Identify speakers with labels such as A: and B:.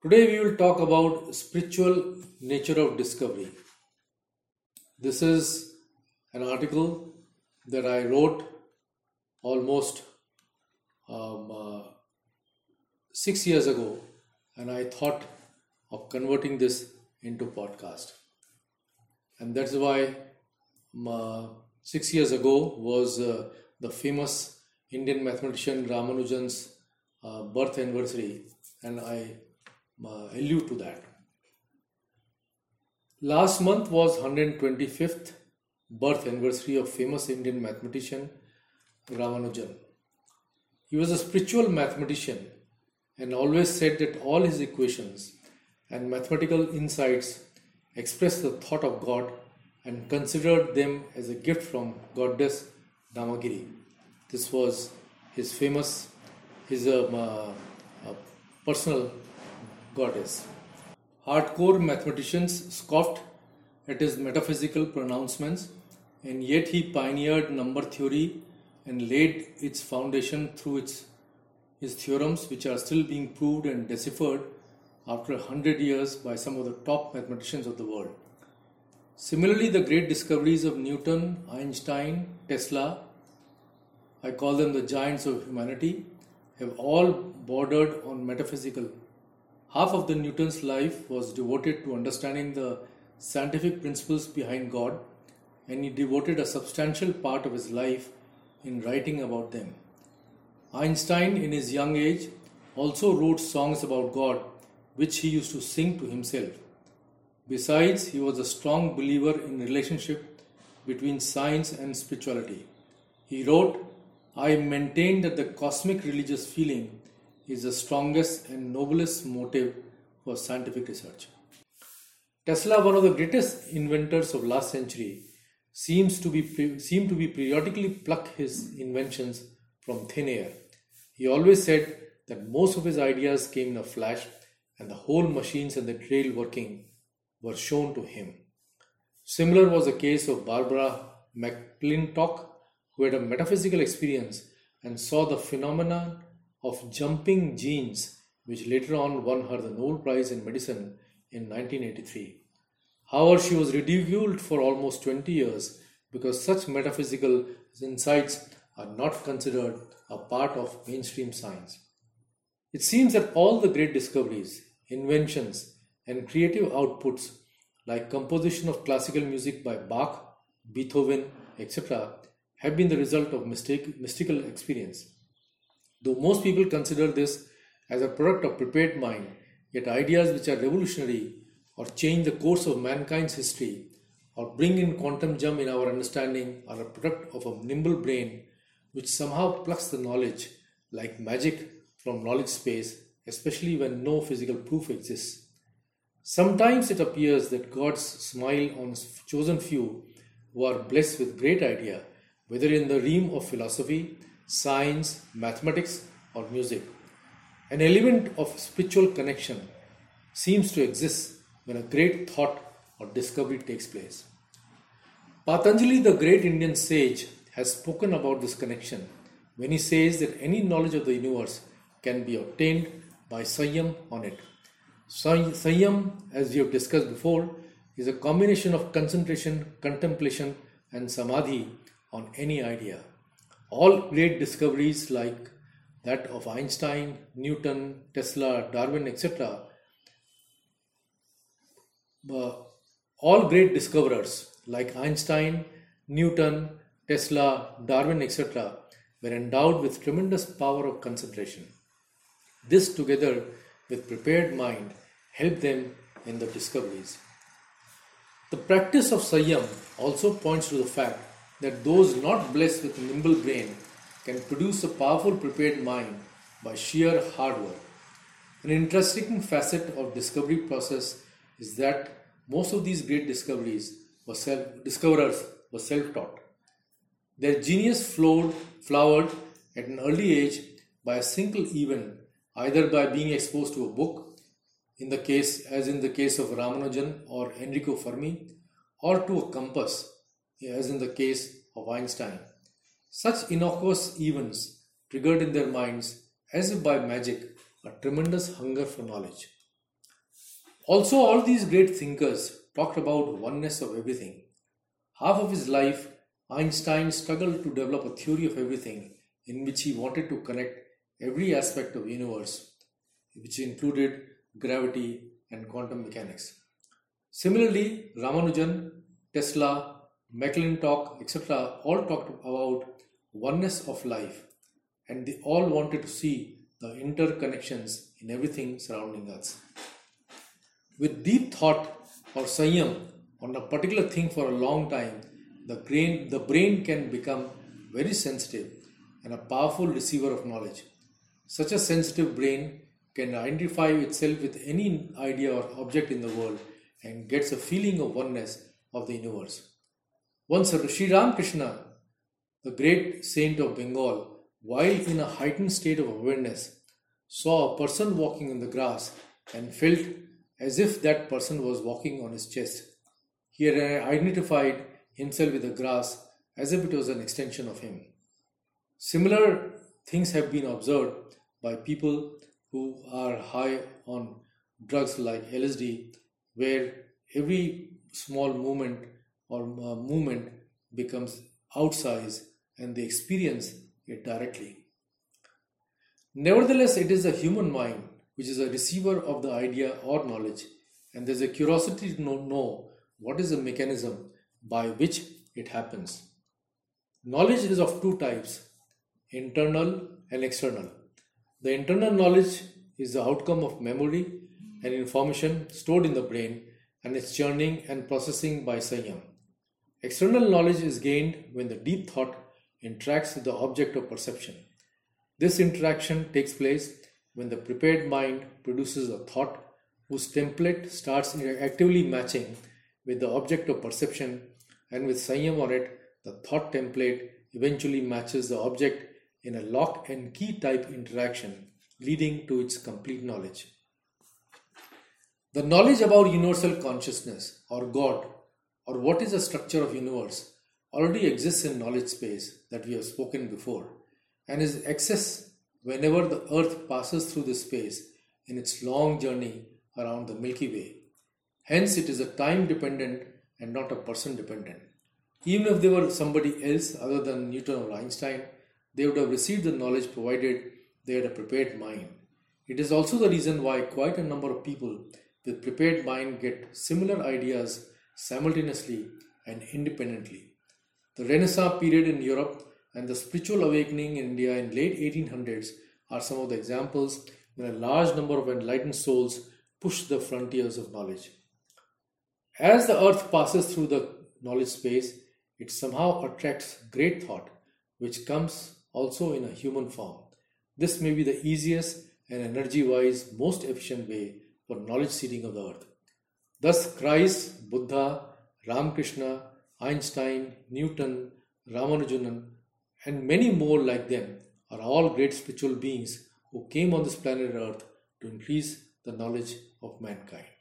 A: Today we will talk about spiritual nature of discovery. This is an article that I wrote almost um, uh, six years ago, and I thought of converting this into podcast, and that's why um, uh, six years ago was uh, the famous Indian mathematician Ramanujan's uh, birth anniversary, and I allude to that. Last month was 125th birth anniversary of famous Indian mathematician Ramanujan. He was a spiritual mathematician and always said that all his equations and mathematical insights express the thought of God and considered them as a gift from goddess Namagiri. This was his famous, his uh, uh, personal goddess. Hardcore mathematicians scoffed at his metaphysical pronouncements, and yet he pioneered number theory and laid its foundation through its, his theorems, which are still being proved and deciphered after a hundred years by some of the top mathematicians of the world. Similarly, the great discoveries of Newton, Einstein, Tesla, I call them the giants of humanity, have all bordered on metaphysical Half of the Newton's life was devoted to understanding the scientific principles behind God, and he devoted a substantial part of his life in writing about them. Einstein, in his young age, also wrote songs about God, which he used to sing to himself. Besides, he was a strong believer in relationship between science and spirituality. He wrote, I maintain that the cosmic religious feeling is the strongest and noblest motive for scientific research. Tesla, one of the greatest inventors of last century, seems to be seem to be periodically pluck his inventions from thin air. He always said that most of his ideas came in a flash, and the whole machines and the trail working were shown to him. Similar was the case of Barbara McClintock, who had a metaphysical experience and saw the phenomenon of jumping genes, which later on won her the Nobel Prize in Medicine in 1983. However, she was ridiculed for almost 20 years because such metaphysical insights are not considered a part of mainstream science. It seems that all the great discoveries, inventions, and creative outputs like composition of classical music by Bach, Beethoven, etc., have been the result of mistake, mystical experience. Though most people consider this as a product of prepared mind, yet ideas which are revolutionary or change the course of mankind's history or bring in quantum jump in our understanding are a product of a nimble brain which somehow plucks the knowledge like magic from knowledge space, especially when no physical proof exists. Sometimes it appears that God's smile on chosen few who are blessed with great idea, whether in the realm of philosophy, science, mathematics, or music. An element of spiritual connection seems to exist when a great thought or discovery takes place. Patanjali, the great Indian sage, has spoken about this connection when he says that any knowledge of the universe can be obtained by Sanyam on it. Sanyam, as we have discussed before, is a combination of concentration, contemplation, and samadhi on any idea. All great discoveries like that of Einstein, Newton, Tesla, Darwin, etc., uh, all great discoverers like Einstein, Newton, Tesla, Darwin, etc., were endowed with tremendous power of concentration. This, together with prepared mind, helped them in the discoveries. The practice of Sanyam also points to the fact that those not blessed with a nimble brain can produce a powerful prepared mind by sheer hard work. An interesting facet of discovery process is that most of these great discoveries were self discoverers were self-taught. Their genius flowed, flowered at an early age by a single event, either by being exposed to a book, in the case as in the case of Ramanujan or Enrico Fermi, or to a compass as in the case of Einstein. Such innocuous events triggered in their minds, as if by magic, a tremendous hunger for knowledge. Also, all these great thinkers talked about oneness of everything. Half of his life, Einstein struggled to develop a theory of everything in which he wanted to connect every aspect of universe, which included gravity and quantum mechanics. Similarly, Ramanujan, Tesla, McClintock, etc., all talked about oneness of life, and they all wanted to see the interconnections in everything surrounding us. With deep thought or sanyam on a particular thing for a long time, the brain, the brain can become very sensitive and a powerful receiver of knowledge. Such a sensitive brain can identify itself with any idea or object in the world and gets a feeling of oneness of the universe. Once Sri Ramakrishna, the great saint of Bengal, while in a heightened state of awareness, saw a person walking in the grass and felt as if that person was walking on his chest. He had identified himself with the grass as if it was an extension of him. Similar things have been observed by people who are high on drugs like LSD, where every small movement or movement becomes outsized and they experience it directly. Nevertheless, it is the human mind which is a receiver of the idea or knowledge, and there's a curiosity to know, know what is the mechanism by which it happens. Knowledge is of two types internal and external. The internal knowledge is the outcome of memory and information stored in the brain and its churning and processing by Sanyam. External knowledge is gained when the deep thought interacts with the object of perception. This interaction takes place when the prepared mind produces a thought whose template starts actively matching with the object of perception, and with Sanyam on it, the thought template eventually matches the object in a lock and key type interaction, leading to its complete knowledge. The knowledge about universal consciousness or God or what is the structure of universe already exists in knowledge space that we have spoken before and is accessed whenever the earth passes through this space in its long journey around the Milky Way. Hence it is a time dependent and not a person dependent. Even if they were somebody else other than Newton or Einstein, they would have received the knowledge provided they had a prepared mind. It is also the reason why quite a number of people with prepared mind get similar ideas simultaneously and independently. The Renaissance period in Europe and the spiritual awakening in India in late 1800s are some of the examples when a large number of enlightened souls pushed the frontiers of knowledge. As the earth passes through the knowledge space, it somehow attracts great thought, which comes also in a human form. This may be the easiest and energy wise most efficient way for knowledge seeding of the earth. Thus, Christ, Buddha, Ramakrishna, Einstein, Newton, Ramanujan, and many more like them are all great spiritual beings who came on this planet Earth to increase the knowledge of mankind.